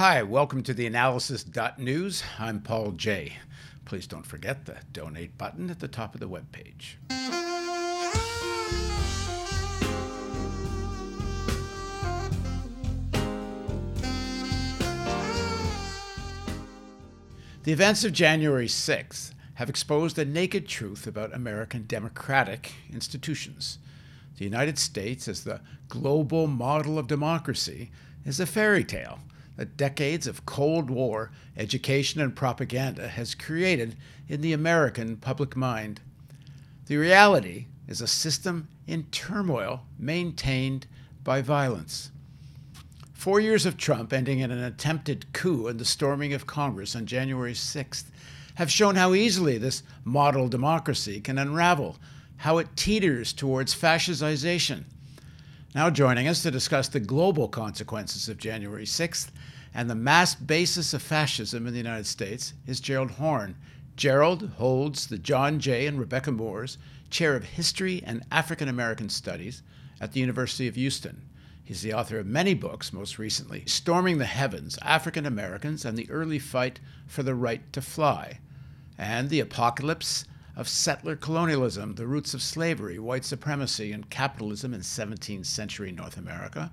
Hi, welcome to the analysis.news. I'm Paul Jay. Please don't forget the donate button at the top of the webpage. The events of January 6th have exposed a naked truth about American democratic institutions. The United States, as the global model of democracy, is a fairy tale decades of Cold War education and propaganda has created in the American public mind. The reality is a system in turmoil maintained by violence. Four years of Trump, ending in an attempted coup and the storming of Congress on January 6th, have shown how easily this model democracy can unravel, how it teeters towards fascization. Now, joining us to discuss the global consequences of January 6th and the mass basis of fascism in the United States is Gerald Horne. Gerald holds the John Jay and Rebecca Moores Chair of History and African American Studies at the University of Houston. He's the author of many books, most recently Storming the Heavens African Americans and the Early Fight for the Right to Fly, and The Apocalypse of Settler Colonialism The Roots of Slavery, White Supremacy, and Capitalism in 17th Century North America.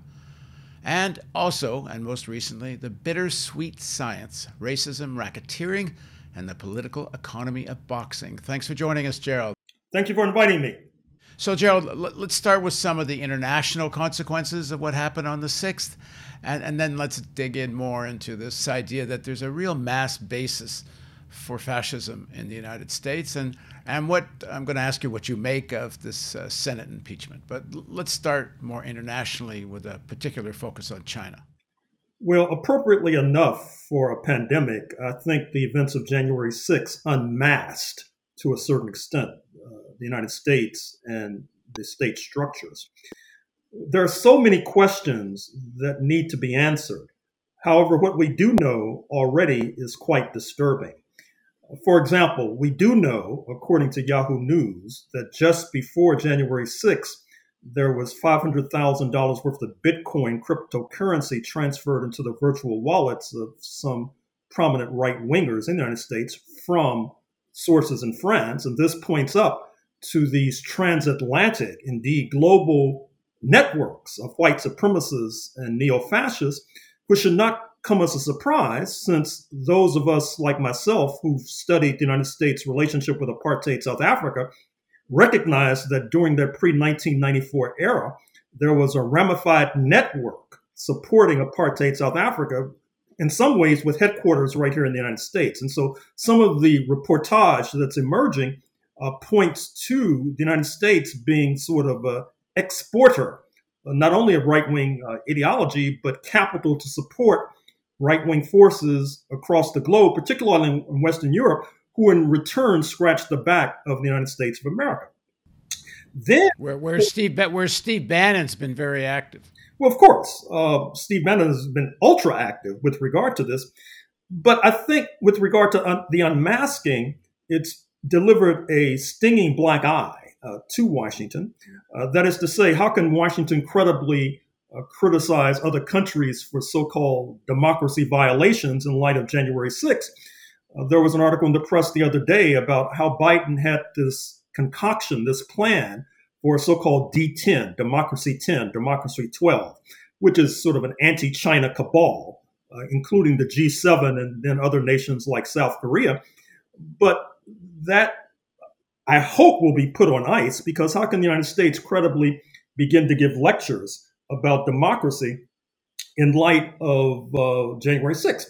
And also, and most recently, The Bittersweet Science Racism, Racketeering, and the Political Economy of Boxing. Thanks for joining us, Gerald. Thank you for inviting me. So, Gerald, let's start with some of the international consequences of what happened on the 6th, and, and then let's dig in more into this idea that there's a real mass basis for fascism in the United States, and, and what I'm going to ask you what you make of this uh, Senate impeachment. But let's start more internationally with a particular focus on China. Well, appropriately enough for a pandemic, I think the events of January 6 unmasked to a certain extent the United States and the state structures. There are so many questions that need to be answered. However, what we do know already is quite disturbing. For example, we do know, according to Yahoo News, that just before January 6th, there was $500,000 worth of Bitcoin cryptocurrency transferred into the virtual wallets of some prominent right wingers in the United States from sources in France. And this points up to these transatlantic, indeed global networks of white supremacists and neo fascists, which should not come as a surprise since those of us like myself who've studied the United States' relationship with apartheid South Africa recognize that during the pre 1994 era, there was a ramified network supporting apartheid South Africa in some ways with headquarters right here in the United States. And so some of the reportage that's emerging uh, points to the United States being sort of a exporter, not only of right wing uh, ideology, but capital to support right wing forces across the globe, particularly in Western Europe, who in return scratched the back of the United States of America. Then, where, where Steve where Steve Bannon's been very active. Well, of course, uh, Steve Bannon has been ultra active with regard to this, but I think with regard to un- the unmasking, it's delivered a stinging black eye uh, to Washington. Uh, that is to say, how can Washington credibly uh, criticize other countries for so called democracy violations in light of January 6th? Uh, there was an article in the press the other day about how Biden had this concoction, this plan for so called D10, Democracy 10, Democracy 12, which is sort of an anti China cabal, uh, including the G7 and then other nations like South Korea. But that I hope will be put on ice because how can the United States credibly begin to give lectures about democracy in light of uh, January 6th?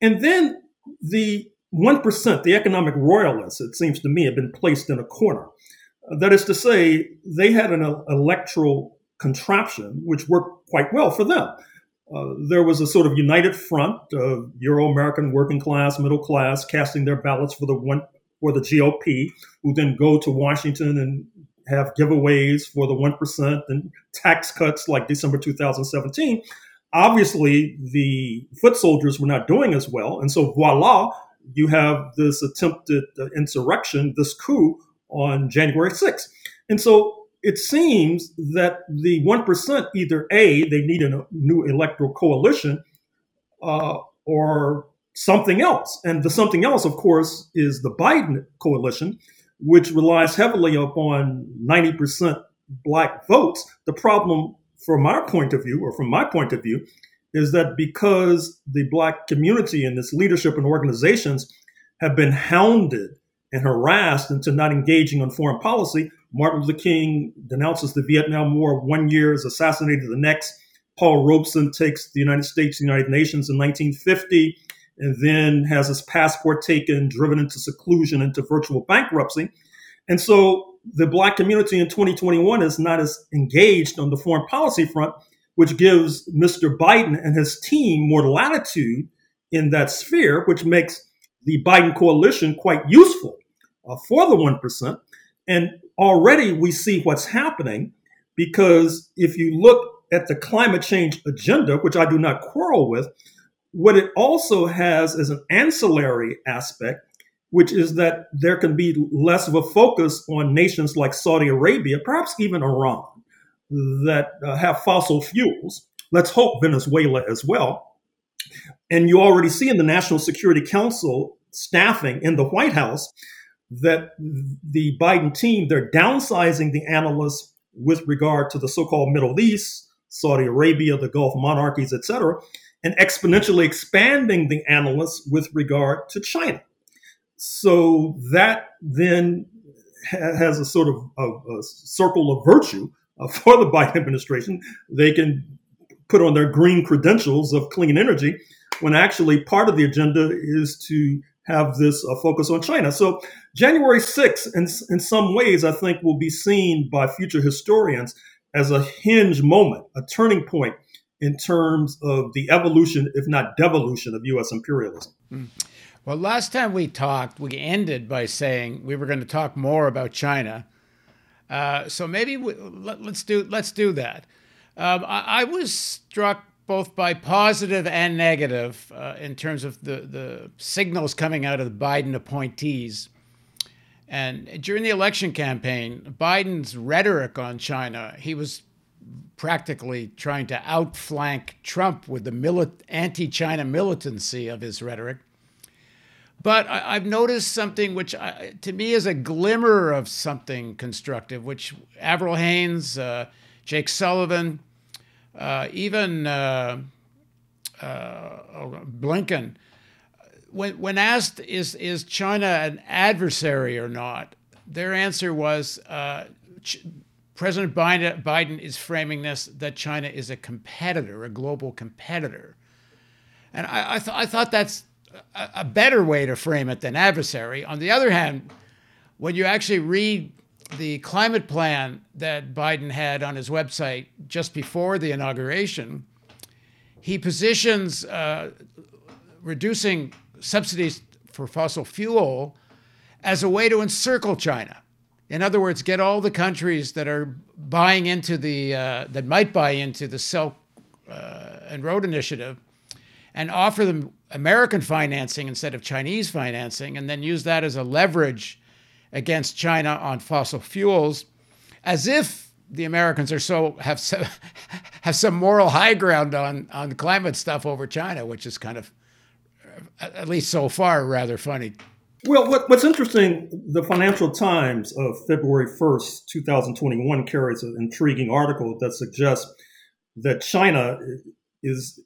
And then the 1%, the economic royalists, it seems to me, have been placed in a corner. That is to say, they had an electoral contraption which worked quite well for them. Uh, there was a sort of united front of Euro American working class, middle class, casting their ballots for the one for the GOP, who then go to Washington and have giveaways for the 1% and tax cuts like December 2017. Obviously, the foot soldiers were not doing as well. And so, voila, you have this attempted uh, insurrection, this coup on January 6th. And so it seems that the 1% either A, they need a new electoral coalition, uh, or something else. And the something else, of course, is the Biden coalition, which relies heavily upon 90% black votes. The problem, from our point of view, or from my point of view, is that because the black community and its leadership and organizations have been hounded and harassed into not engaging on foreign policy, Martin Luther King denounces the Vietnam War one year, is assassinated the next. Paul Robeson takes the United States, the United Nations in 1950, and then has his passport taken, driven into seclusion, into virtual bankruptcy. And so the black community in 2021 is not as engaged on the foreign policy front, which gives Mr. Biden and his team more latitude in that sphere, which makes the Biden coalition quite useful uh, for the 1%. And already we see what's happening because if you look at the climate change agenda, which I do not quarrel with, what it also has is an ancillary aspect, which is that there can be less of a focus on nations like Saudi Arabia, perhaps even Iran, that uh, have fossil fuels. Let's hope Venezuela as well. And you already see in the National Security Council staffing in the White House that the Biden team, they're downsizing the analysts with regard to the so-called Middle East, Saudi Arabia, the Gulf monarchies, et cetera, and exponentially expanding the analysts with regard to China. So that then ha- has a sort of a, a circle of virtue uh, for the Biden administration. They can put on their green credentials of clean energy when actually part of the agenda is to have this uh, focus on China. So January 6th, in, in some ways, I think will be seen by future historians as a hinge moment, a turning point in terms of the evolution, if not devolution, of U.S. imperialism. Mm. Well, last time we talked, we ended by saying we were going to talk more about China. Uh, so maybe we, let, us do let's do that. Um, I, I, was struck both by positive and negative uh, in terms of the the signals coming out of the Biden appointees. And during the election campaign, Biden's rhetoric on China, he was practically trying to outflank Trump with the mili- anti China militancy of his rhetoric. But I, have noticed something which I, to me is a glimmer of something constructive, which Avril Haines, uh, Jake Sullivan, uh, even uh, uh oh, Blinken, when, when asked, is, is China an adversary or not, their answer was uh, President Biden, is framing this that China is a competitor, a global competitor. And I, I, th- I thought that's a, a better way to frame it than adversary. On the other hand, when you actually read the climate plan that Biden had on his website just before the inauguration, he positions uh, reducing subsidies for fossil fuel as a way to encircle China. In other words, get all the countries that are buying into the uh, that might buy into the Silk uh, and Road Initiative, and offer them American financing instead of Chinese financing, and then use that as a leverage against China on fossil fuels, as if the Americans are so have so, have some moral high ground on on climate stuff over China, which is kind of at least so far rather funny well, what, what's interesting, the Financial Times of February 1st, 2021, carries an intriguing article that suggests that China is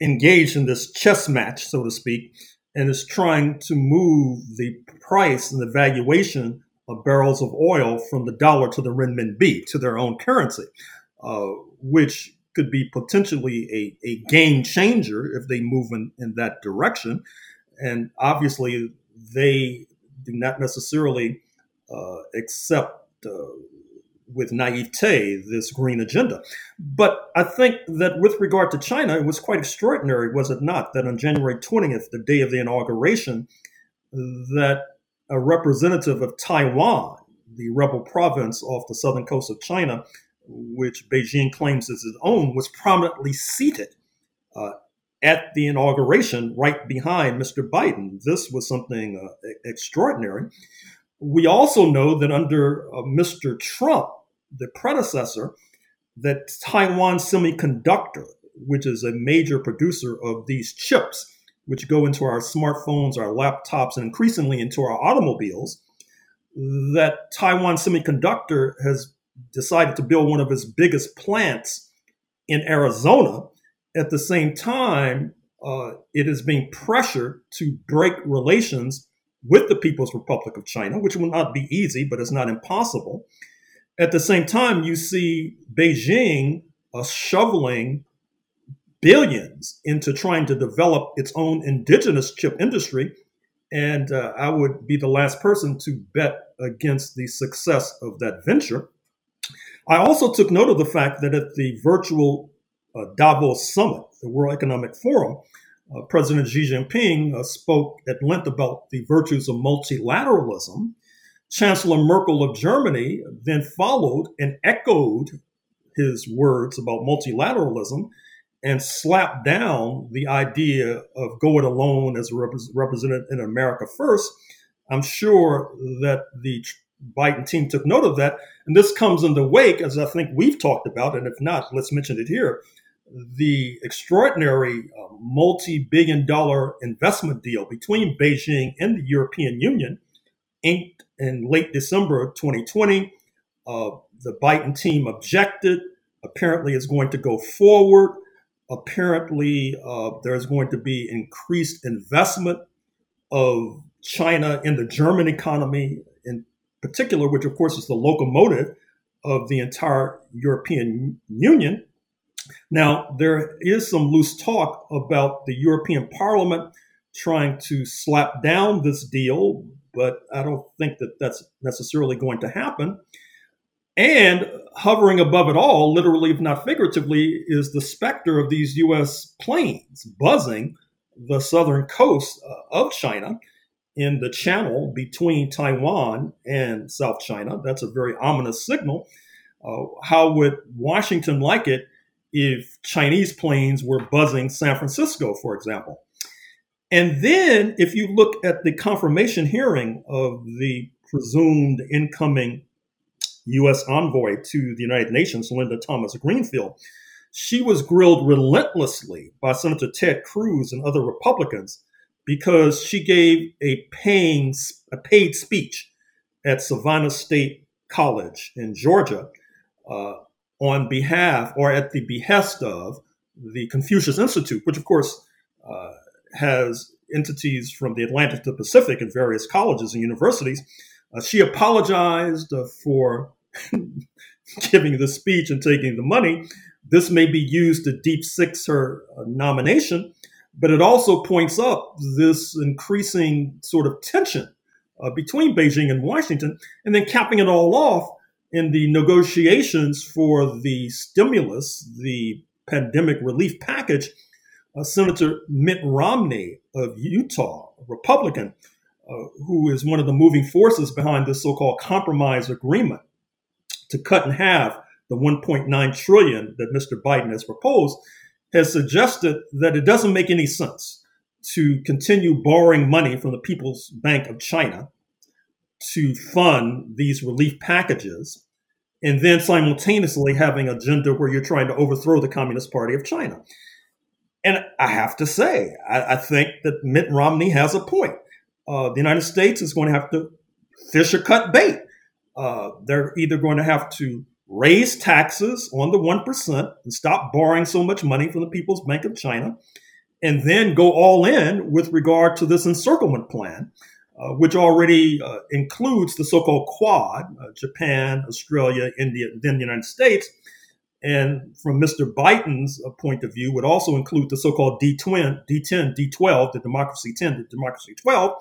engaged in this chess match, so to speak, and is trying to move the price and the valuation of barrels of oil from the dollar to the renminbi, to their own currency, uh, which could be potentially a, a game changer if they move in, in that direction. And obviously, they do not necessarily uh, accept uh, with naivete this green agenda. But I think that with regard to China, it was quite extraordinary, was it not, that on January 20th, the day of the inauguration, that a representative of Taiwan, the rebel province off the southern coast of China, which Beijing claims as its own, was prominently seated uh, at the inauguration right behind Mr. Biden. This was something uh, extraordinary. We also know that under uh, Mr. Trump, the predecessor, that Taiwan Semiconductor, which is a major producer of these chips, which go into our smartphones, our laptops, and increasingly into our automobiles, that Taiwan Semiconductor has decided to build one of its biggest plants in Arizona. At the same time, uh, it is being pressured to break relations with the People's Republic of China, which will not be easy, but it's not impossible. At the same time, you see Beijing uh, shoveling billions into trying to develop its own indigenous chip industry. And uh, I would be the last person to bet against the success of that venture. I also took note of the fact that at the virtual Davos summit, the World Economic Forum, uh, President Xi Jinping uh, spoke at length about the virtues of multilateralism. Chancellor Merkel of Germany then followed and echoed his words about multilateralism and slapped down the idea of go it alone as rep- represented in America first. I'm sure that the Biden team took note of that. And this comes in the wake, as I think we've talked about, and if not, let's mention it here the extraordinary uh, multi billion dollar investment deal between Beijing and the European Union, inked in late December 2020. Uh, the Biden team objected. Apparently, it's going to go forward. Apparently, uh, there's going to be increased investment of China in the German economy in particular, which, of course, is the locomotive of the entire European Union. Now, there is some loose talk about the European Parliament trying to slap down this deal, but I don't think that that's necessarily going to happen. And hovering above it all, literally, if not figuratively, is the specter of these US planes buzzing the southern coast uh, of China in the channel between Taiwan and South China. That's a very ominous signal. Uh, how would Washington like it if Chinese planes were buzzing San Francisco, for example. And then, if you look at the confirmation hearing of the presumed incoming U.S. envoy to the United Nations, Linda Thomas Greenfield, she was grilled relentlessly by Senator Ted Cruz and other Republicans because she gave a paying, a paid speech at Savannah State College in Georgia, uh, on behalf or at the behest of the Confucius Institute, which of course uh, has entities from the Atlantic to the Pacific in various colleges and universities. Uh, she apologized uh, for giving the speech and taking the money. This may be used to deep six her uh, nomination, but it also points up this increasing sort of tension uh, between Beijing and Washington, and then capping it all off in the negotiations for the stimulus, the pandemic relief package, uh, Senator Mitt Romney of Utah, a Republican, uh, who is one of the moving forces behind this so-called compromise agreement to cut in half the 1.9 trillion that Mr. Biden has proposed, has suggested that it doesn't make any sense to continue borrowing money from the People's Bank of China to fund these relief packages and then simultaneously having an agenda where you're trying to overthrow the Communist Party of China. And I have to say, I, I think that Mitt Romney has a point. Uh, the United States is going to have to fish or cut bait. Uh, they're either going to have to raise taxes on the 1% and stop borrowing so much money from the People's Bank of China, and then go all in with regard to this encirclement plan, uh, which already uh, includes the so-called Quad: uh, Japan, Australia, India, then the United States. And from Mr. Biden's uh, point of view, would also include the so-called D10, D10, D12, the Democracy 10, the Democracy 12.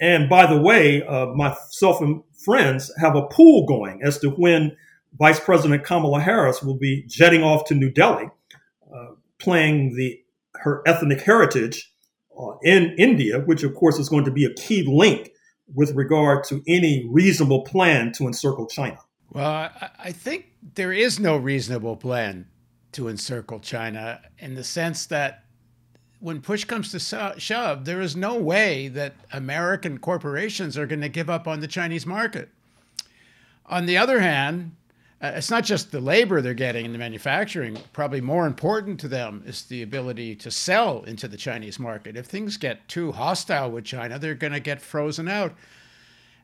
And by the way, uh, myself and friends have a pool going as to when Vice President Kamala Harris will be jetting off to New Delhi, playing the her ethnic heritage Uh, in India, which of course is going to be a key link with regard to any reasonable plan to encircle China. Well, I think there is no reasonable plan to encircle China in the sense that when push comes to shove, there is no way that American corporations are going to give up on the Chinese market. On the other hand, uh, it's not just the labor they're getting in the manufacturing. Probably more important to them is the ability to sell into the Chinese market. If things get too hostile with China, they're going to get frozen out.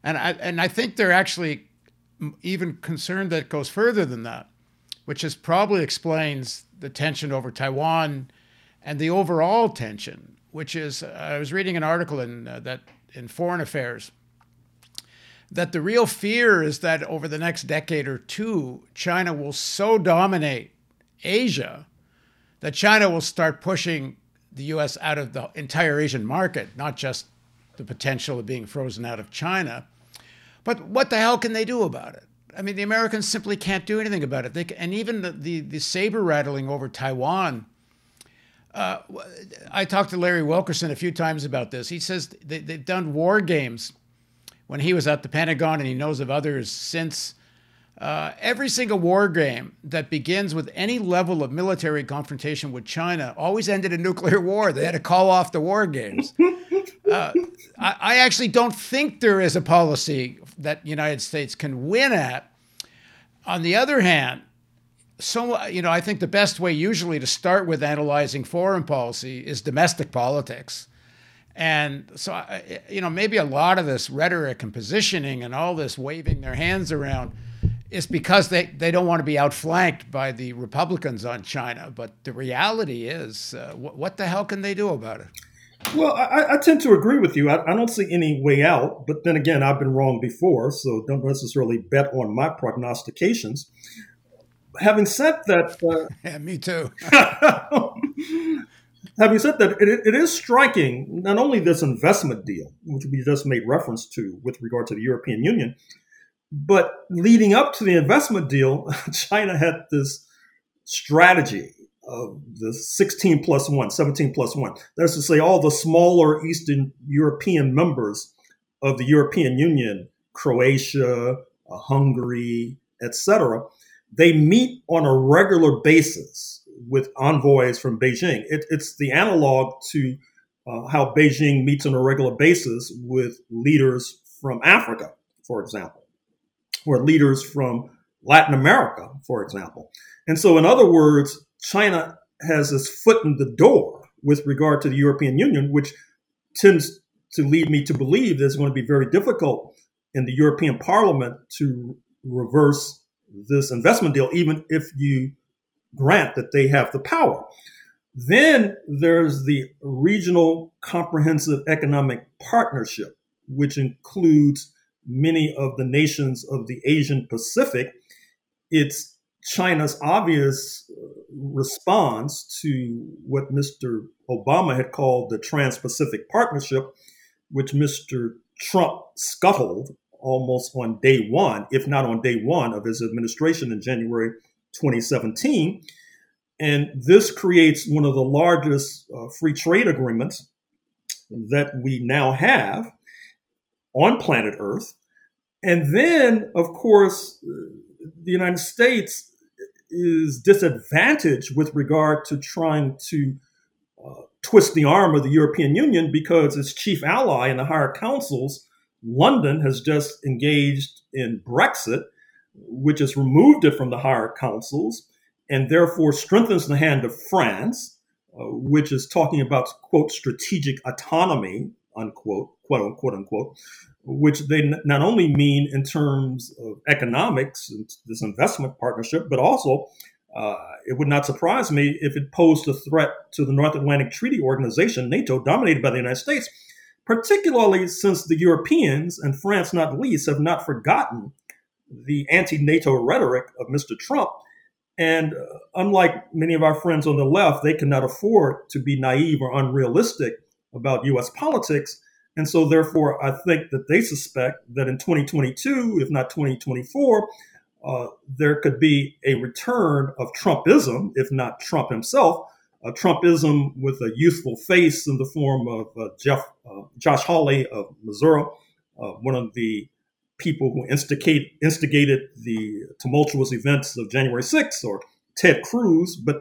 And I and I think they're actually even concerned that goes further than that, which is probably explains the tension over Taiwan and the overall tension, which is uh, I was reading an article in uh, that in Foreign Affairs that the real fear is that over the next decade or two, China will so dominate Asia that China will start pushing the US out of the entire Asian market, not just the potential of being frozen out of China. But what the hell can they do about it? I mean, the Americans simply can't do anything about it. They, and even the, the, the saber rattling over Taiwan. Uh, I talked to Larry Wilkerson a few times about this. He says they, they've done war games when he was at the Pentagon, and he knows of others since. Uh, every single war game that begins with any level of military confrontation with China always ended in nuclear war. They had to call off the war games. Uh, I, I, actually don't think there is a policy that the United States can win at. On the other hand, so you know, I think the best way usually to start with analyzing foreign policy is domestic politics. And so, you know, maybe a lot of this rhetoric and positioning and all this waving their hands around is because they, they don't want to be outflanked by the Republicans on China. But the reality is, uh, what, what the hell can they do about it? Well, I, I tend to agree with you. I, I, don't see any way out. But then again, I've been wrong before, so don't necessarily bet on my prognostications. Having said that, uh, yeah, me too. having said that, it, it is striking not only this investment deal, which we just made reference to with regard to the European Union, but leading up to the investment deal, China had this strategy of the 16 plus 1, 17 plus 1. That's to say, all the smaller Eastern European members of the European Union, Croatia, uh, Hungary, etc., they meet on a regular basis with envoys from Beijing. It, it's the analog to uh, how Beijing meets on a regular basis with leaders from Africa, for example, or leaders from Latin America, for example. And so, in other words, China has its foot in the door with regard to the European Union, which tends to lead me to believe that it's going to be very difficult in the European Parliament to reverse this investment deal, even if you grant that they have the power. Then there's the Regional Comprehensive Economic Partnership, which includes many of the nations of the Asian Pacific. It's China's obvious uh, response to what Mr. Obama had called the Trans Pacific Partnership, which Mr. Trump scuttled almost on day one, if not on day one of his administration in January 2017. And this creates one of the largest uh, free trade agreements that we now have on planet Earth. And then, of course, the United States is disadvantaged with regard to trying to uh, twist the arm of the European Union because its chief ally in the higher councils, London, has just engaged in Brexit which has removed it from the higher councils and therefore strengthens the hand of France, uh, which is talking about, quote, strategic autonomy, unquote, quote unquote, unquote, which they n- not only mean in terms of economics, this investment partnership, but also uh, it would not surprise me if it posed a threat to the North Atlantic Treaty Organization, NATO, dominated by the United States, particularly since the Europeans, and France not least, have not forgotten the anti NATO rhetoric of Mr. Trump. And uh, unlike many of our friends on the left, they cannot afford to be naive or unrealistic about US politics. And so, therefore, I think that they suspect that in 2022, if not 2024, uh, there could be a return of Trumpism, if not Trump himself, a Trumpism with a youthful face in the form of uh, Jeff, uh, Josh Hawley of Missouri, uh, one of the people who instigate, instigated the tumultuous events of January 6th or Ted Cruz, but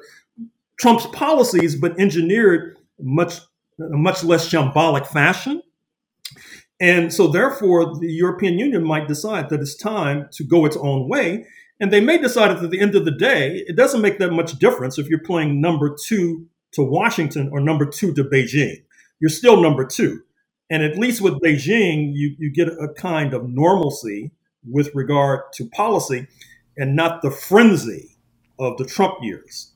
Trump's policies, but engineered much a much less shambolic fashion. And so, therefore, the European Union might decide that it's time to go its own way. And they may decide that at the end of the day, it doesn't make that much difference if you're playing number two to Washington or number two to Beijing. You're still number two. And at least with Beijing, you, you get a kind of normalcy with regard to policy and not the frenzy of the Trump years.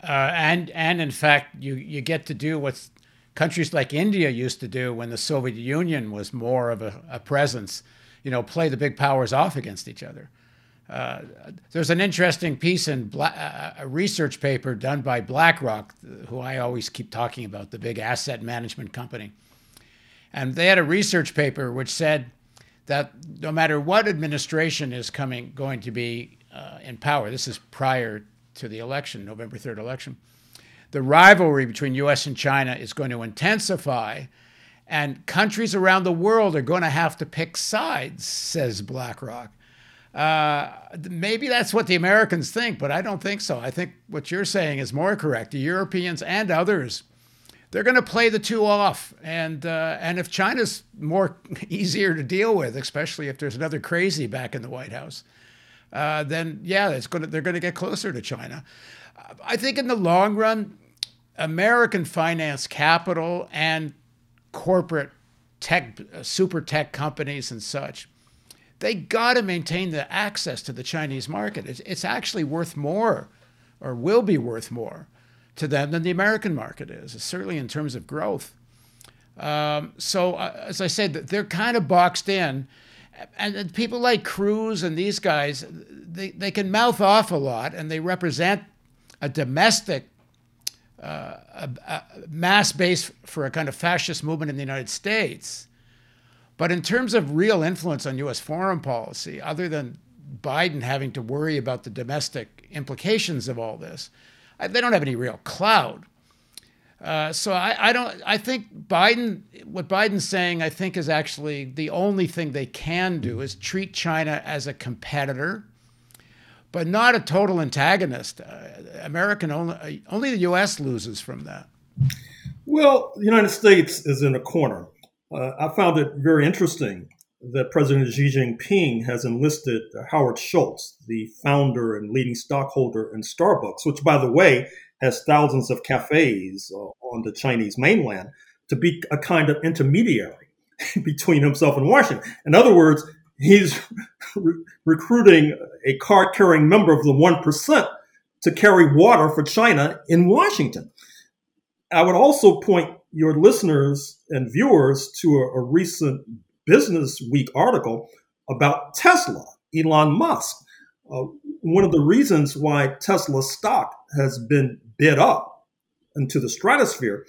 Uh, and and in fact, you you get to do what countries like India used to do when the Soviet Union was more of a, a presence. You know, play the big powers off against each other. Uh, there's an interesting piece in Bla- uh, a research paper done by BlackRock, who I always keep talking about, the big asset management company. And they had a research paper which said that no matter what administration is coming going to be uh, in power, this is prior to the election, November 3rd election, the rivalry between US and China is going to intensify and countries around the world are going to have to pick sides, says BlackRock. Uh, maybe that's what the Americans think, but I don't think so. I think what you're saying is more correct. The Europeans and others, they're going to play the two off, and uh, and if China's more easier to deal with, especially if there's another crazy back in the White House, uh, then yeah, it's going to, they're going to get closer to China. I think in the long run, American finance capital and corporate tech, super tech companies and such, they got to maintain the access to the Chinese market. It's, it's actually worth more, or will be worth more, to them than the American market is, certainly in terms of growth. Um, so, uh, as I said, they're kind of boxed in and people like Cruz and these guys, they, they can mouth off a lot and they represent a domestic uh, a, a mass base for a kind of fascist movement in the United States. But in terms of real influence on U.S. foreign policy, other than Biden having to worry about the domestic implications of all this, they don't have any real clout. Uh, so I, I, don't. I think Biden, what Biden's saying, I think is actually the only thing they can do is treat China as a competitor, but not a total antagonist. Uh, American only, only the U.S. loses from that. Well, the United States is in a corner. Uh, I found it very interesting that President Xi Jinping has enlisted Howard Schultz, the founder and leading stockholder in Starbucks, which, by the way, has thousands of cafes uh, on the Chinese mainland to be a kind of intermediary between himself and Washington. In other words, he's re- recruiting a card carrying member of the 1% to carry water for China in Washington. I would also point your listeners and viewers to a, a recent Business Week article about Tesla, Elon Musk. Uh, one of the reasons why Tesla stock has been bid up into the stratosphere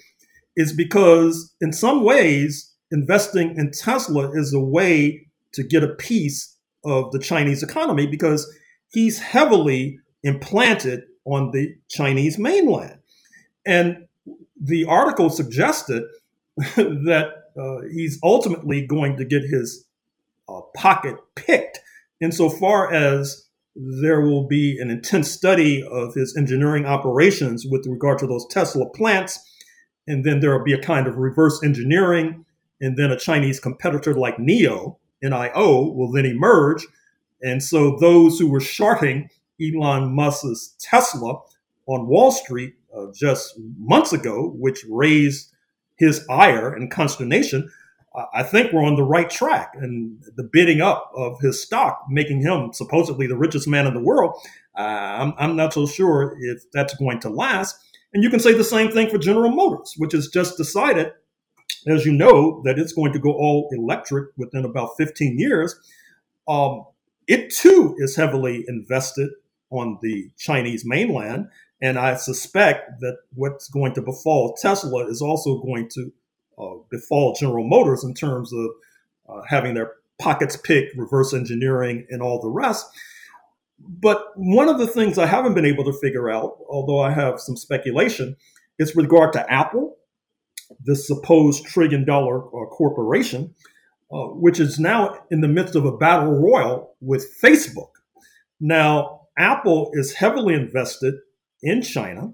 is because, in some ways, investing in Tesla is a way to get a piece of the Chinese economy because he's heavily implanted on the Chinese mainland. And the article suggested that uh, he's ultimately going to get his uh, pocket picked insofar as there will be an intense study of his engineering operations with regard to those Tesla plants. And then there will be a kind of reverse engineering. And then a Chinese competitor like NIO, NIO, will then emerge. And so those who were shorting Elon Musk's Tesla on Wall Street uh, just months ago, which raised his ire and consternation, I think we're on the right track. And the bidding up of his stock, making him supposedly the richest man in the world, uh, I'm, I'm not so sure if that's going to last. And you can say the same thing for General Motors, which has just decided, as you know, that it's going to go all electric within about 15 years. Um, it too is heavily invested on the Chinese mainland. And I suspect that what's going to befall Tesla is also going to uh, befall General Motors in terms of uh, having their pockets picked, reverse engineering, and all the rest. But one of the things I haven't been able to figure out, although I have some speculation, is regard to Apple, this supposed trillion dollar uh, corporation, uh, which is now in the midst of a battle royal with Facebook. Now, Apple is heavily invested in China.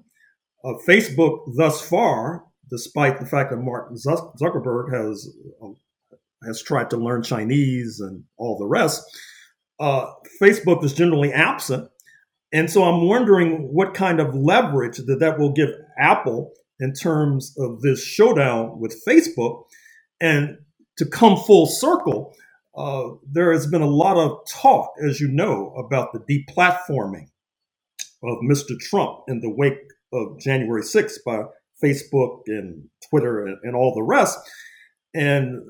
Uh, Facebook, thus far, despite the fact that Mark Zuckerberg has um, has tried to learn Chinese and all the rest, uh, Facebook is generally absent. And so I'm wondering what kind of leverage that that will give Apple in terms of this showdown with Facebook. And to come full circle, uh, there has been a lot of talk, as you know, about the deplatforming of Mr. Trump in the wake of January 6th by Facebook and Twitter and, and all the rest. And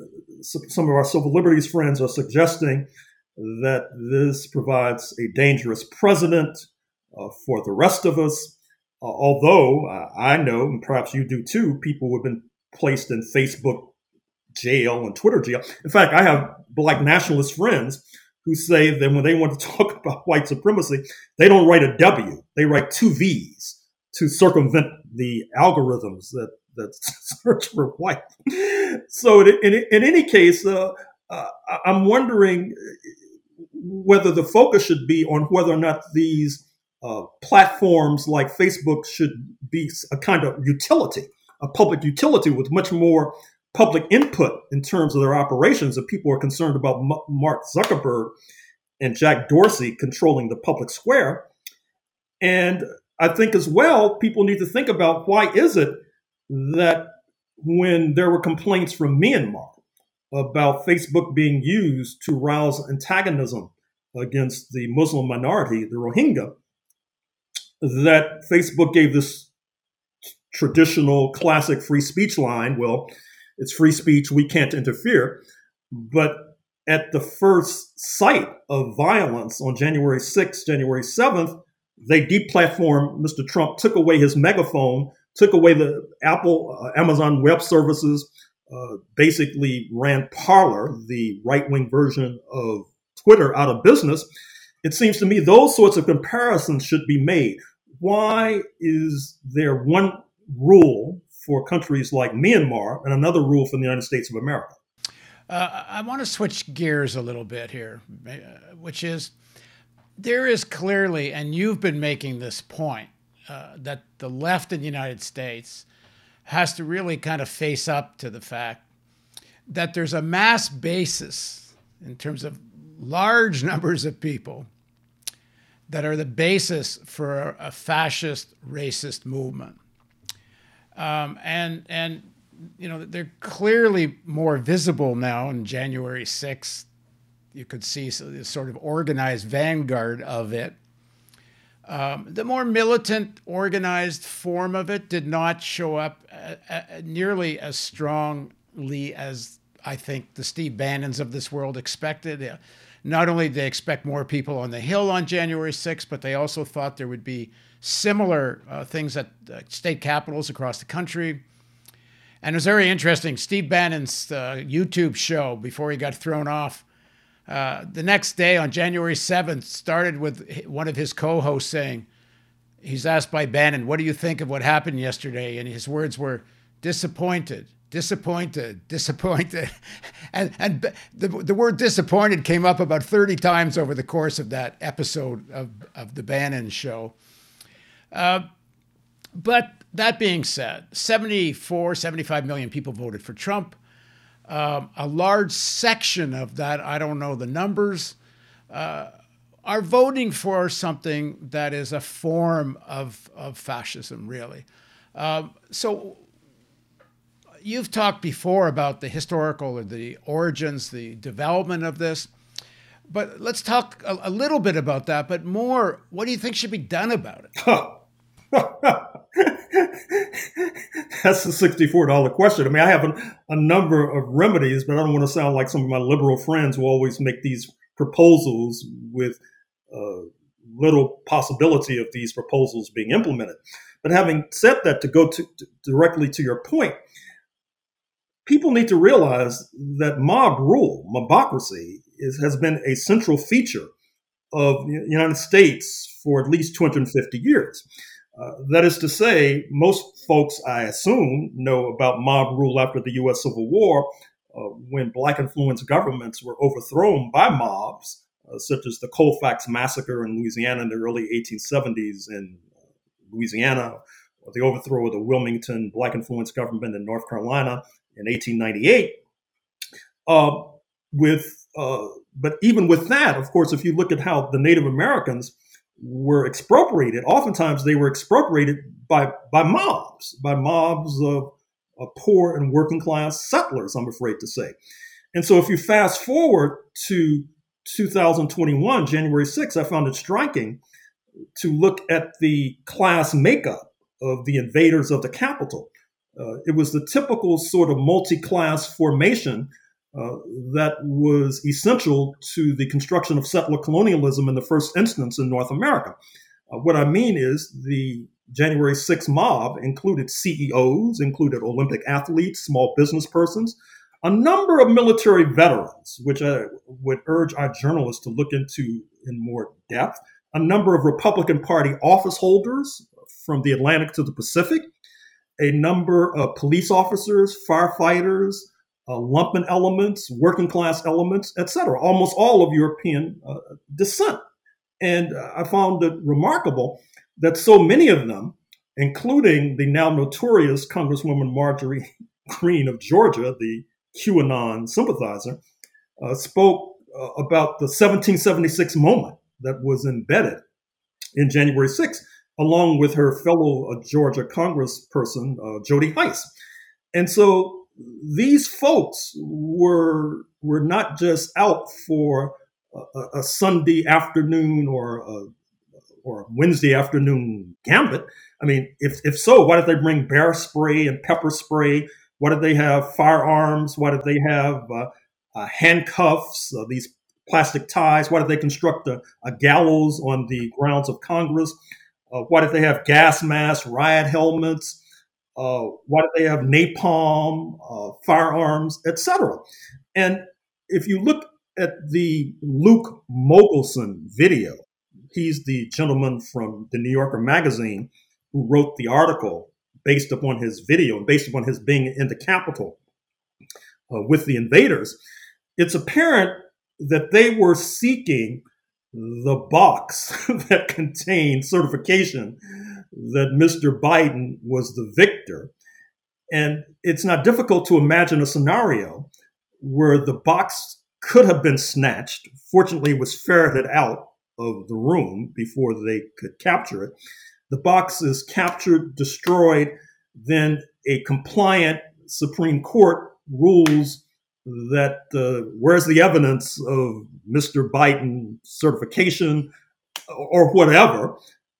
some of our civil liberties friends are suggesting that this provides a dangerous precedent uh, for the rest of us. Uh, although uh, I know, and perhaps you do too, people who have been placed in Facebook jail and Twitter jail. In fact, I have black nationalist friends who say that when they want to talk about white supremacy, they don't write a W, they write two V's to circumvent the algorithms that that search for white. So, in, in, any case, uh, uh, I'm wondering whether the focus should be on whether or not these uh, platforms like Facebook should be a kind of utility, a public utility with much more public input in terms of their operations. If people are concerned about M- Mark Zuckerberg and Jack Dorsey controlling the public square, and I think as well, people need to think about why is it that when there were complaints from Myanmar about Facebook being used to rouse antagonism against the Muslim minority, the Rohingya, that Facebook gave this traditional classic free speech line well, it's free speech, we can't interfere. But at the first sight of violence on January 6th, January 7th, they deplatformed Mr. Trump, took away his megaphone, took away the Apple, uh, Amazon Web Services, uh, basically ran Parler, the right wing version of Twitter, out of business. It seems to me those sorts of comparisons should be made. Why is there one rule for countries like Myanmar and another rule for the United States of America? Uh, I want to switch gears a little bit here, uh, which is there is clearly, and you've been making this point, uh, that the left in the United States has to really kind of face up to the fact that there's a mass basis in terms of large numbers of people that are the basis for a fascist, racist movement. Um, and and you know they're clearly more visible now on January 6th. You could see this sort of organized vanguard of it. Um, the more militant, organized form of it did not show up uh, uh, nearly as strongly as I think the Steve Bannons of this world expected. Not only did they expect more people on the Hill on January 6th, but they also thought there would be similar uh, things at uh, state capitals across the country. And it was very interesting. Steve Bannon's uh, YouTube show before he got thrown off uh, the next day on January 7th started with one of his co hosts saying, He's asked by Bannon, What do you think of what happened yesterday? And his words were disappointed, disappointed, disappointed. and and the, the word disappointed came up about 30 times over the course of that episode of, of the Bannon show. Uh, but that being said, 74, 75 million people voted for Trump. Um, a large section of that, I don't know the numbers, uh, are voting for something that is a form of, of fascism, really. Um, so you've talked before about the historical or the origins, the development of this. But let's talk a, a, little bit about that, but more, what do you think should be done about it? That's a $64 question. I mean, I have a, a number of remedies, but I don't want to sound like some of my liberal friends who always make these proposals with uh, little possibility of these proposals being implemented. But having said that, to go to, to directly to your point, people need to realize that mob rule, mobocracy, is, has been a central feature of the United States for at least 250 years. Uh, that is to say, most folks, I assume, know about mob rule after the U.S. Civil War, uh, when black influenced governments were overthrown by mobs, uh, such as the Colfax Massacre in Louisiana in the early 1870s in Louisiana, or the overthrow of the Wilmington black influenced government in North Carolina in 1898. Uh, with uh, but even with that, of course, if you look at how the Native Americans were expropriated, oftentimes they were expropriated by by mobs, by mobs of, of poor and working class settlers. I'm afraid to say. And so, if you fast forward to 2021, January 6th, I found it striking to look at the class makeup of the invaders of the Capitol. Uh, it was the typical sort of multi class formation uh, that was essential to the construction of settler colonialism in the first instance in North America. Uh, what I mean is the January 6th mob included CEOs, included Olympic athletes, small business persons, a number of military veterans, which I would urge our journalists to look into in more depth, a number of Republican Party office holders from the Atlantic to the Pacific, a number of police officers, firefighters, uh, lumpen elements, working class elements, etc. Almost all of European uh, descent. And uh, I found it remarkable that so many of them, including the now notorious Congresswoman Marjorie Greene of Georgia, the QAnon sympathizer, uh, spoke uh, about the 1776 moment that was embedded in January 6th, along with her fellow uh, Georgia congressperson, uh, Jody Hice. And so these folks were, were not just out for a, a Sunday afternoon or a, or a Wednesday afternoon gambit. I mean, if, if so, why did they bring bear spray and pepper spray? Why did they have firearms? Why did they have uh, uh, handcuffs, uh, these plastic ties? Why did they construct a, a gallows on the grounds of Congress? Uh, why did they have gas masks, riot helmets? Uh, why do they have napalm, uh, firearms, etc.? And if you look at the Luke Mogelson video, he's the gentleman from the New Yorker magazine who wrote the article based upon his video and based upon his being in the Capitol uh, with the invaders. It's apparent that they were seeking the box that contained certification that Mr. Biden was the victor. And it's not difficult to imagine a scenario where the box could have been snatched. Fortunately, it was ferreted out of the room before they could capture it. The box is captured, destroyed, then a compliant Supreme Court rules that uh, where's the evidence of Mr. Biden certification or whatever?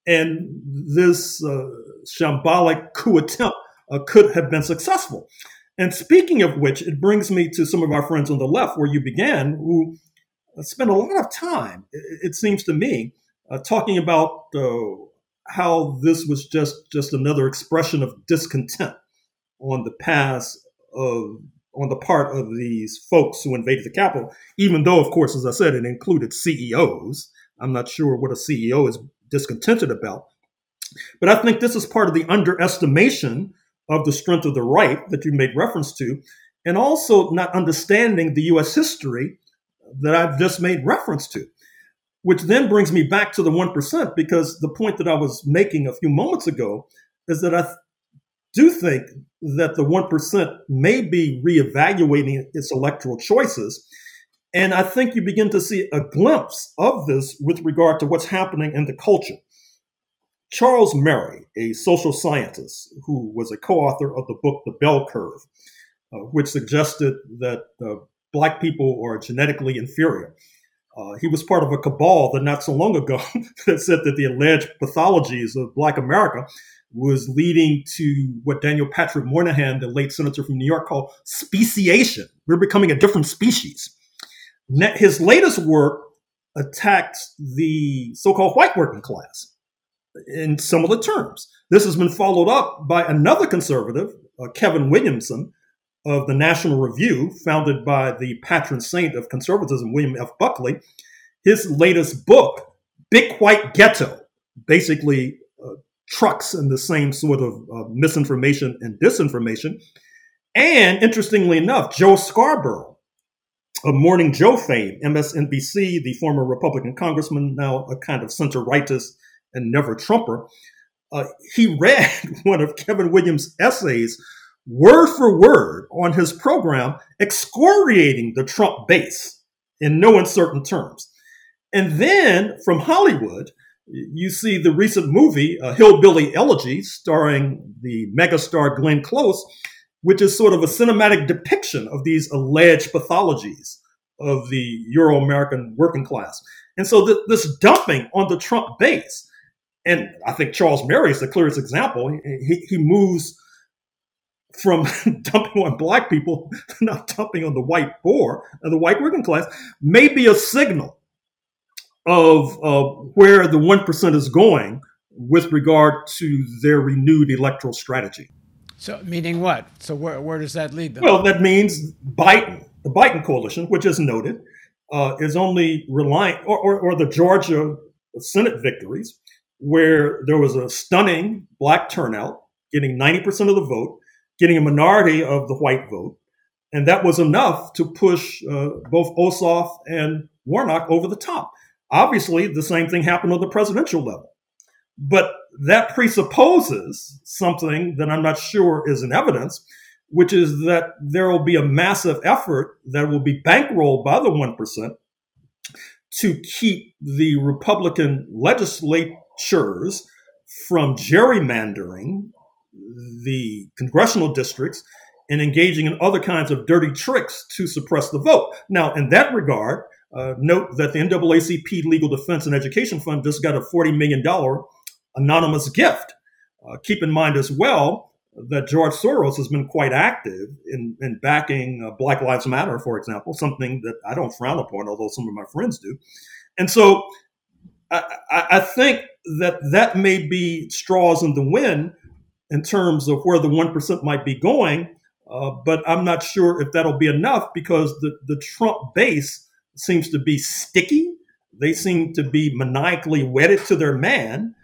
And this uh, shambolic coup attempt uh, could have been successful. And speaking of which, it brings me to some of our friends on the left, where you began, who spent a lot of time, it, seems to me, uh, talking about uh, how this was just just another expression of discontent on the past of on the part of these folks who invaded the Capitol, even though, of course, as I said, it included CEOs. I'm not sure what a CEO is discontented about. But I think this is part of the underestimation of the strength of the right that you made reference to, and also not understanding the US history that I've just made reference to. Which then brings me back to the 1%, because the point that I was making a few moments ago is that I do think that the 1% may be reevaluating its electoral choices. And I think you begin to see a glimpse of this with regard to what's happening in the culture. Charles Murray, a social scientist who was a co author of the book The Bell Curve, uh, which suggested that uh, Black people are genetically inferior. Uh, he was part of a cabal that not so long ago that said that the alleged pathologies of Black America was leading to what Daniel Patrick Moynihan, the late senator from New York, called speciation. We're becoming a different species. His latest work attacks the so called white working class in similar terms. This has been followed up by another conservative, uh, Kevin Williamson, of the National Review, founded by the patron saint of conservatism, William F. Buckley. His latest book, Big White Ghetto, basically trucks in the same sort of uh, misinformation and disinformation. And interestingly enough, Joe Scarborough of Morning Joe fame, MSNBC, the former Republican congressman, now a kind of center rightist and never Trumper, uh, he read one of Kevin Williams' essays word for word on his program, excoriating the Trump base in no uncertain terms. And then from Hollywood, you see the recent movie, uh, Hillbilly Elegy, starring the megastar Glenn Close, which is sort of a cinematic depiction of these alleged pathologies of the Euro American working class. And so th- this dumping on the Trump base, and I think Charles Murray is the clearest example. He, he moves from dumping on black people to not dumping on the white poor and the white working class, may be a signal of uh, where the 1% is going with regard to their renewed electoral strategy. So, meaning what? So, where, where does that lead them? Well, that means Biden, the Biden coalition, which is noted, uh, is only reliant, or, or, or the Georgia Senate victories, where there was a stunning black turnout, getting 90% of the vote, getting a minority of the white vote. And that was enough to push uh, both Ossoff and Warnock over the top. Obviously, the same thing happened on the presidential level. But that presupposes something that I'm not sure is in evidence, which is that there will be a massive effort that will be bankrolled by the 1% to keep the Republican legislatures from gerrymandering the congressional districts and engaging in other kinds of dirty tricks to suppress the vote. Now, in that regard, uh, note that the NAACP Legal Defense and Education Fund just got a $40 million anonymous gift. Uh, keep in mind as well that George Soros has been quite active in, in backing uh, Black Lives Matter, for example, something that I don't frown upon, although some of my friends do. And so I, I think that that may be straws in the wind in terms of where the 1% might be going. Uh, but I'm not sure if that'll be enough because the, the Trump base seems to be sticky. They seem to be maniacally wedded to their man.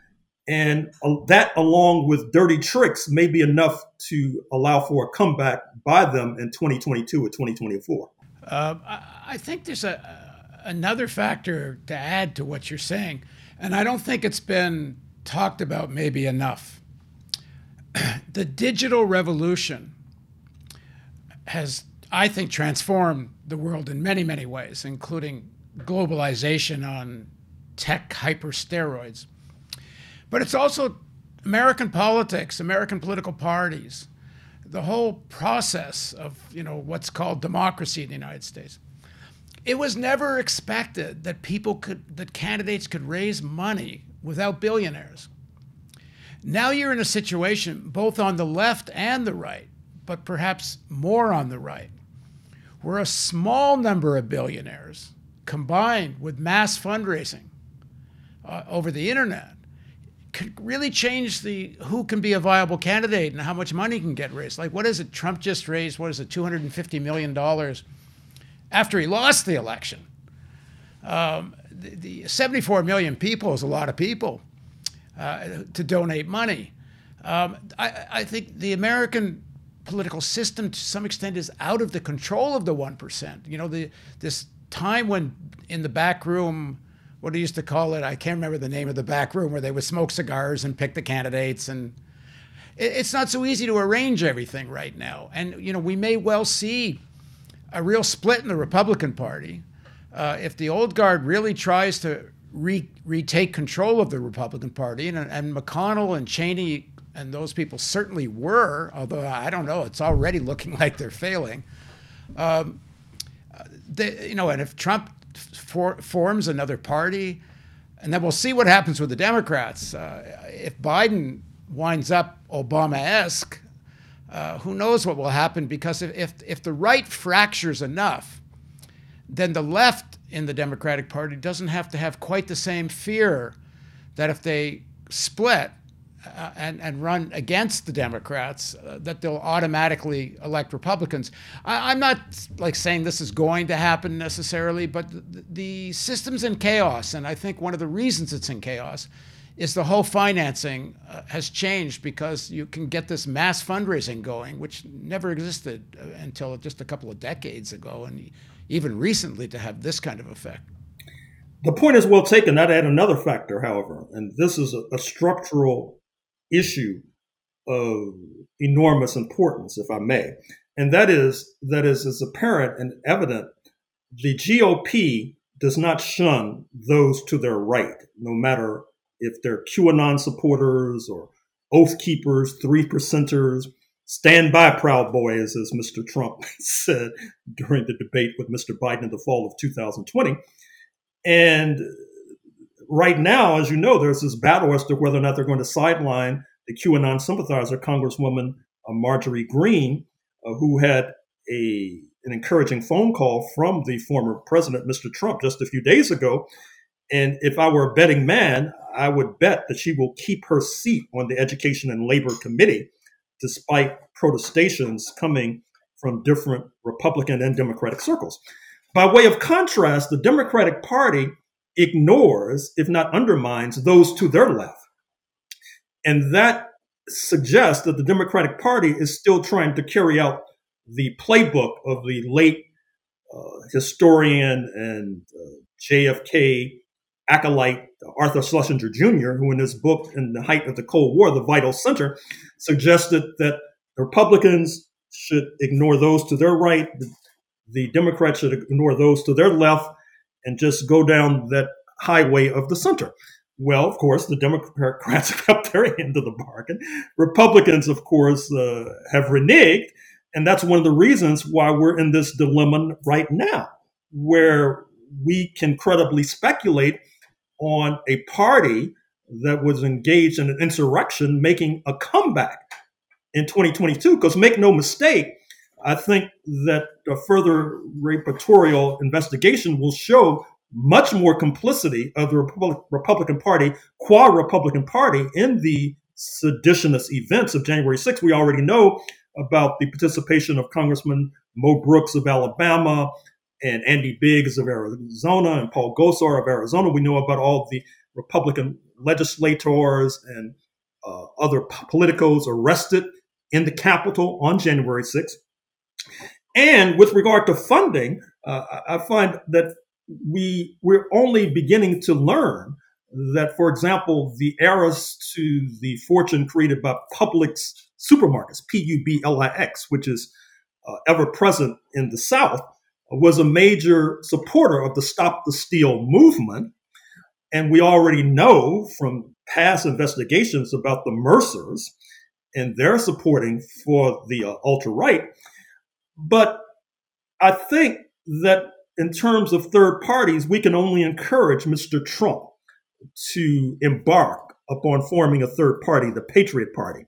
And uh, that, along with dirty tricks, may be enough to allow for a comeback by them in 2022 or 2024. Uh, I think there's a, another factor to add to what you're saying, and I don't think it's been talked about maybe enough. the digital revolution has, I think, transformed the world in many, many ways, including globalization on tech hypersteroids. But it's also American politics, American political parties, the whole process of you know what's called democracy in the United States. It was never expected that people could that candidates could raise money without billionaires. Now you're in a situation, both on the left and the right, but perhaps more on the right, where a small number of billionaires combined with mass fundraising uh, over the internet could really change the who can be a viable candidate and how much money can get raised. Like, what is it? Trump just raised, what is it, $250 million after he lost the election. Um, the, the 74 million people is a lot of people uh, to donate money. Um, I, I, think the American political system, to some extent, is out of the control of the one percent. You know, the this time when in the back room, what do you used to call it? I can't remember the name of the back room where they would smoke cigars and pick the candidates and. it's not so easy to arrange everything right now, and you know we may well see a real split in the Republican Party uh, if the old guard really tries to re- retake control of the Republican Party, and, and McConnell and Cheney and those people certainly were, although I don't know, it's already looking like they're failing. Um, they, you know, and if Trump for, forms another party, and then we'll see what happens with the Democrats. Uh, if Biden winds up Obama-esque, uh, who knows what will happen? Because if, if, if the right fractures enough, then the left in the Democratic Party doesn't have to have quite the same fear that if they split uh, and, and run against the Democrats, uh, that they'll automatically elect Republicans. I, am not like saying this is going to happen necessarily, but the, the system's in chaos, and I think one of the reasons it's in chaos is the whole financing uh, has changed because you can get this mass fundraising going, which never existed uh, until just a couple of decades ago, and even recently to have this kind of effect. The point is well taken. I'd add another factor, however, and this is a, a structural issue of enormous importance, if I may, and that is that is it's apparent and evident the GOP does not shun those to their right, no matter if they're QAnon supporters or Oath Keepers, Three Percenters, Stand by, Proud Boys, as Mr. Trump said during the debate with Mr. Biden in the fall of 2020. And right now, as you know, there's this battle as to whether or not they're going to sideline the QAnon sympathizer, Congresswoman uh, Marjorie Greene, uh, who had a an encouraging phone call from the former president, Mr. Trump, just a few days ago. And if I were a betting man, I would bet that she will keep her seat on the Education and Labor Committee, despite protestations coming from different Republican and Democratic circles. By way of contrast, the Democratic Party ignores, if not undermines, those to their left. And that suggests that the Democratic Party is still trying to carry out the playbook of the late uh, historian and uh, JFK acolyte Arthur Schlesinger Jr., who in his book, In the Height of the Cold War, The Vital Center, suggested that Republicans should ignore those to their right, the, the Democrats should ignore those to their left, and just go down that highway of the center. Well, of course, the Democrats have kept their end of the bargain. Republicans, of course, uh, have reneged. And that's one of the reasons why we're in this dilemma right now, where we can credibly speculate on a party that was engaged in an insurrection making a comeback in 2022. Because make no mistake, I think that a further repertorial investigation will show much more complicity of the Republican Party, qua Republican Party, in the seditionist events of January 6th. We already know about the participation of Congressman Mo Brooks of Alabama and Andy Biggs of Arizona and Paul Gosar of Arizona. We know about all the Republican legislators and uh, other politicos arrested in the Capitol on January 6th. And with regard to funding, uh, I find that we we're only beginning to learn that, for example, the heirs to the fortune created by Publix supermarkets, P-U-B-L-I-X, which is uh, ever present in the South, was a major supporter of the Stop the Steal movement. And we already know from past investigations about the Mercers and their supporting for the uh, ultra right. But I think that in terms of third parties, we can only encourage Mr. Trump to embark upon forming a third party, the Patriot Party.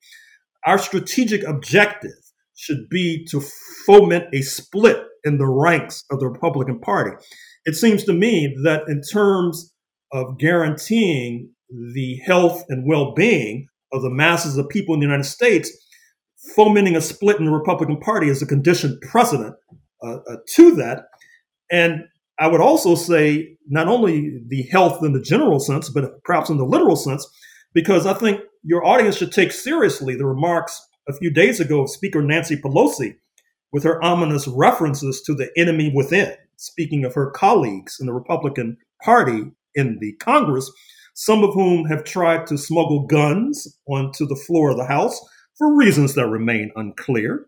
Our strategic objective should be to foment a split in the ranks of the Republican Party. It seems to me that in terms of guaranteeing the health and well being of the masses of people in the United States, fomenting a split in the Republican Party is a conditioned precedent uh, uh, to that. And I would also say not only the health in the general sense, but perhaps in the literal sense, because I think your audience should take seriously the remarks a few days ago of Speaker Nancy Pelosi with her ominous references to the enemy within, speaking of her colleagues in the Republican Party in the Congress, some of whom have tried to smuggle guns onto the floor of the House for reasons that remain unclear.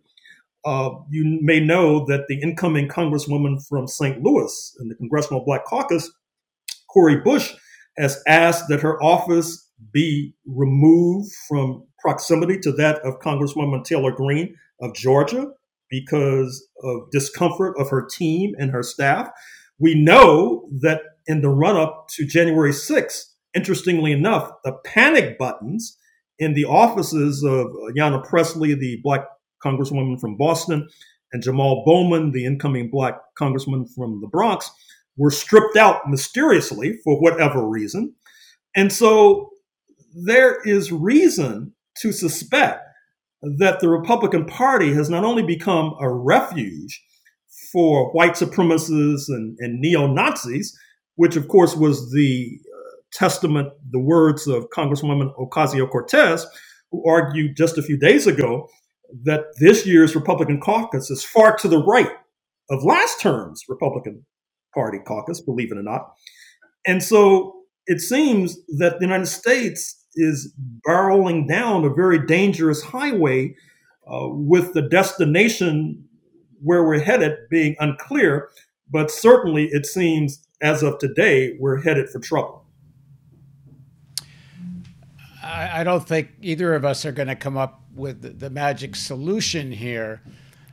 Uh, you may know that the incoming Congresswoman from St. Louis in the Congressional Black Caucus, Cori Bush, has asked that her office be removed from proximity to that of Congresswoman Taylor Greene of Georgia because of discomfort of her team and her staff. We know that in the run up to January 6th, interestingly enough, the panic buttons in the offices of Ayanna Pressley, the Black Congresswoman from Boston, and Jamaal Bowman, the incoming Black Congressman from the Bronx, were stripped out mysteriously for whatever reason. And so there is reason to suspect that the Republican Party has not only become a refuge for white supremacists and, and neo Nazis, which of course was the uh, testament, the words of Congresswoman Ocasio Cortez, who argued just a few days ago that this year's Republican caucus is far to the right of last term's Republican Party caucus, believe it or not. And so it seems that the United States is barreling down a very dangerous highway uh, with the destination where we're headed being unclear. but certainly it seems as of today we're headed for trouble. I, don't think either of us are going to come up with the, the magic solution here.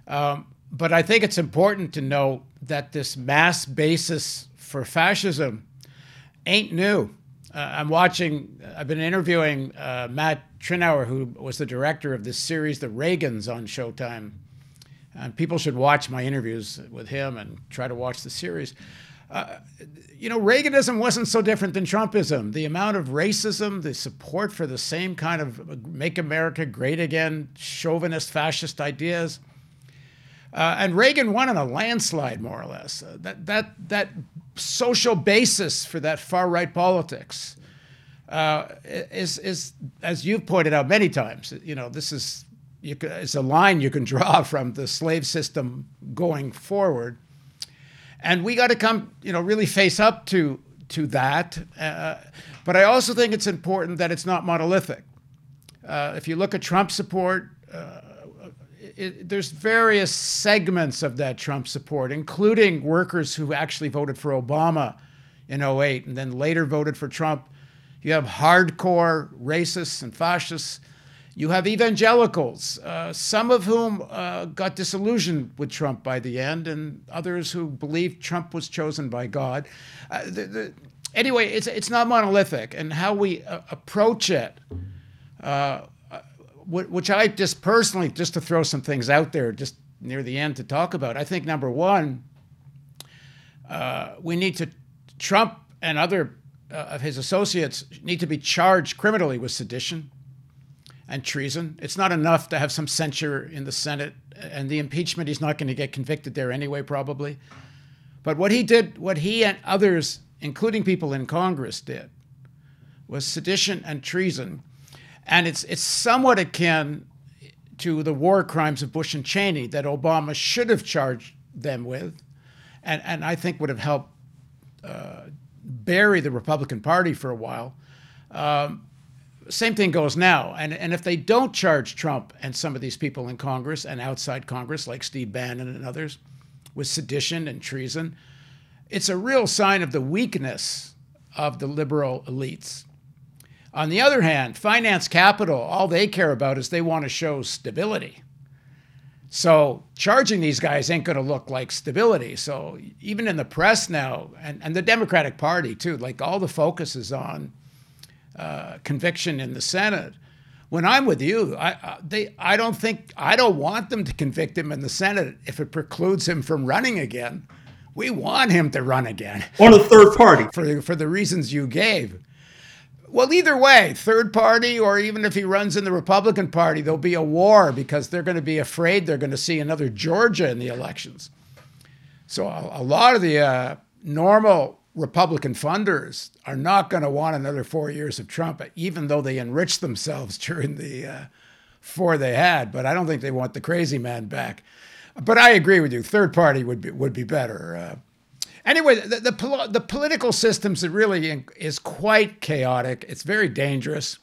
Um, but I think it's important to note that this mass basis for fascism ain't new. Uh, I'm watching, I've been interviewing uh, Matt Tyrnauer, who was the director of this series, The Reagans, on Showtime. And people should watch my interviews with him and try to watch the series. Uh, you know, Reaganism wasn't so different than Trumpism. The amount of racism, the support for the same kind of make America great again, chauvinist, fascist ideas. Uh, and Reagan won in a landslide, more or less. Uh, that, that, that social basis for that far right politics uh, is, is, as you've pointed out many times, you know, this is you it's a line you can draw from the slave system going forward and we got to come, you know, really face up to to that. Uh, but I also think it's important that it's not monolithic. Uh, if you look at Trump support, uh, it, there's various segments of that Trump support, including workers who actually voted for Obama in 08 and then later voted for Trump. You have hardcore racists and fascists you have evangelicals, uh, some of whom uh, got disillusioned with Trump by the end, and others who believed Trump was chosen by God. Uh, the, the, anyway, it's, it's not monolithic, and how we uh, approach it, uh, uh, which I just personally, just to throw some things out there, just near the end to talk about, I think number one, we need to, Trump and other of his associates need to be charged criminally with sedition and treason. It's not enough to have some censure in the Senate and the impeachment. He's not going to get convicted there anyway, probably. But what he did, what he and others, including people in Congress, did, was sedition and treason. And it's, it's somewhat akin to the war crimes of Bush and Cheney that Obama should have charged them with, and, and I think would have helped uh, bury the Republican Party for a while. Um, same thing goes now. And, and if they don't charge Trump and some of these people in Congress and outside Congress, like Steve Bannon and others, with sedition and treason, it's a real sign of the weakness of the liberal elites. On the other hand, finance capital, all they care about is they want to show stability. So charging these guys ain't going to look like stability. So even in the press now, and, and the Democratic Party too, like all the focus is on uh, conviction in the Senate. When I'm with you, I, I, they, I don't think, I don't want them to convict him in the Senate if it precludes him from running again. We want him to run again. On a third party. For, for the reasons you gave. Well, either way, third party, or even if he runs in the Republican Party, there'll be a war because they're going to be afraid they're going to see another Georgia in the elections. So a, a lot of the uh, normal Republican funders are not going to want another four years of Trump, even though they enriched themselves during the uh, four they had. But I don't think they want the crazy man back. But I agree with you. Third party would be would be better. Uh, anyway, the the, the political systems really is quite chaotic. It's very dangerous.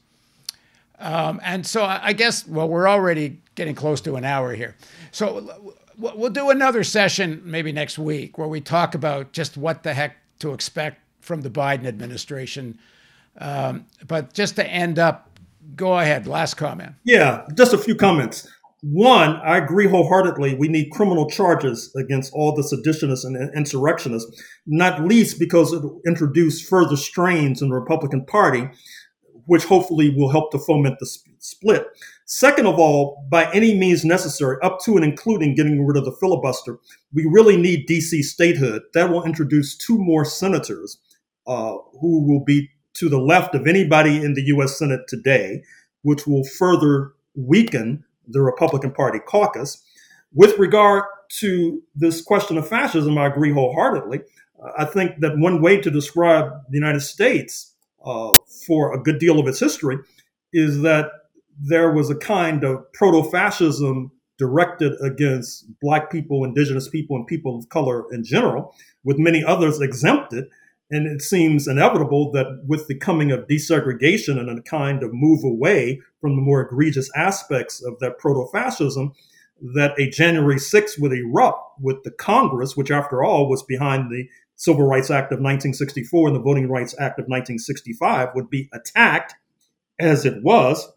Um, and so I guess well, we're already getting close to an hour here. So we'll do another session maybe next week where we talk about just what the heck to expect from the Biden administration. Um, but just to end up, go ahead. Last comment. Yeah, just a few comments. One, I agree wholeheartedly. We need criminal charges against all the seditionists and insurrectionists, not least because it will introduce further strains in the Republican Party, which hopefully will help to foment the split. Second of all, by any means necessary, up to and including getting rid of the filibuster, we really need DC statehood. That will introduce two more senators uh, who will be to the left of anybody in the U.S. Senate today, which will further weaken the Republican Party caucus. With regard to this question of fascism, I agree wholeheartedly. I think that one way to describe the United States uh, for a good deal of its history is that there was a kind of proto fascism directed against Black people, Indigenous people, and people of color in general, with many others exempted. And it seems inevitable that with the coming of desegregation and a kind of move away from the more egregious aspects of that proto fascism, that a January 6th would erupt with the Congress, which after all was behind the Civil Rights Act of 1964 and the Voting Rights Act of 1965, would be attacked as it was.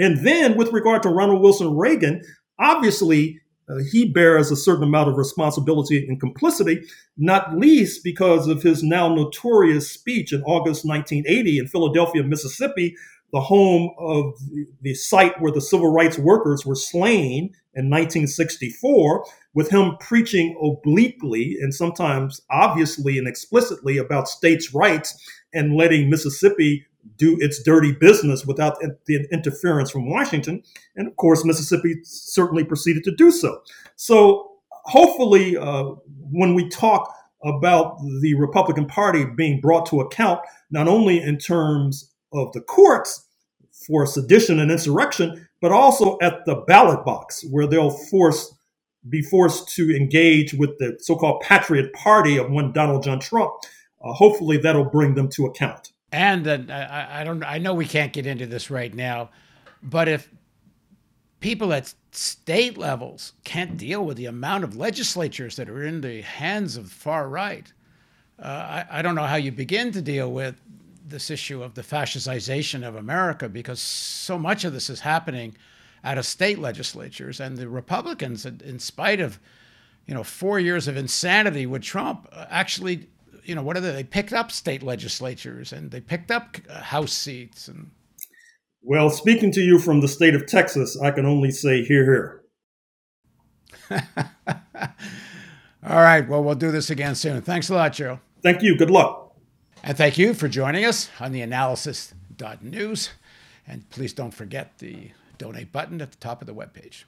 And then, with regard to Ronald Wilson Reagan, obviously uh, he bears a certain amount of responsibility and complicity, not least because of his now notorious speech in August 1980 in Philadelphia, Mississippi, the home of the site where the civil rights workers were slain in 1964, with him preaching obliquely and sometimes obviously and explicitly about states' rights and letting Mississippi do its dirty business without the interference from Washington. And of course, Mississippi certainly proceeded to do so. So hopefully, uh, when we talk about the Republican Party being brought to account, not only in terms of the courts for sedition and insurrection, but also at the ballot box, where they'll force be forced to engage with the so-called Patriot Party of one Donald John Trump. Uh, hopefully, that'll bring them to account. And I, I don't. I know we can't get into this right now, but if people at state levels can't deal with the amount of legislatures that are in the hands of far right, uh, I, I don't know how you begin to deal with this issue of the fascization of America because so much of this is happening out of state legislatures, and the Republicans, in spite of you know four years of insanity with Trump, uh, actually you know, what are they? They picked up state legislatures and they picked up uh, House seats. And well, speaking to you from the state of Texas, I can only say here, here. All right. Well, we'll do this again soon. Thanks a lot, Joe. Thank you. Good luck. And thank you for joining us on the analysis.news. And please don't forget the donate button at the top of the webpage.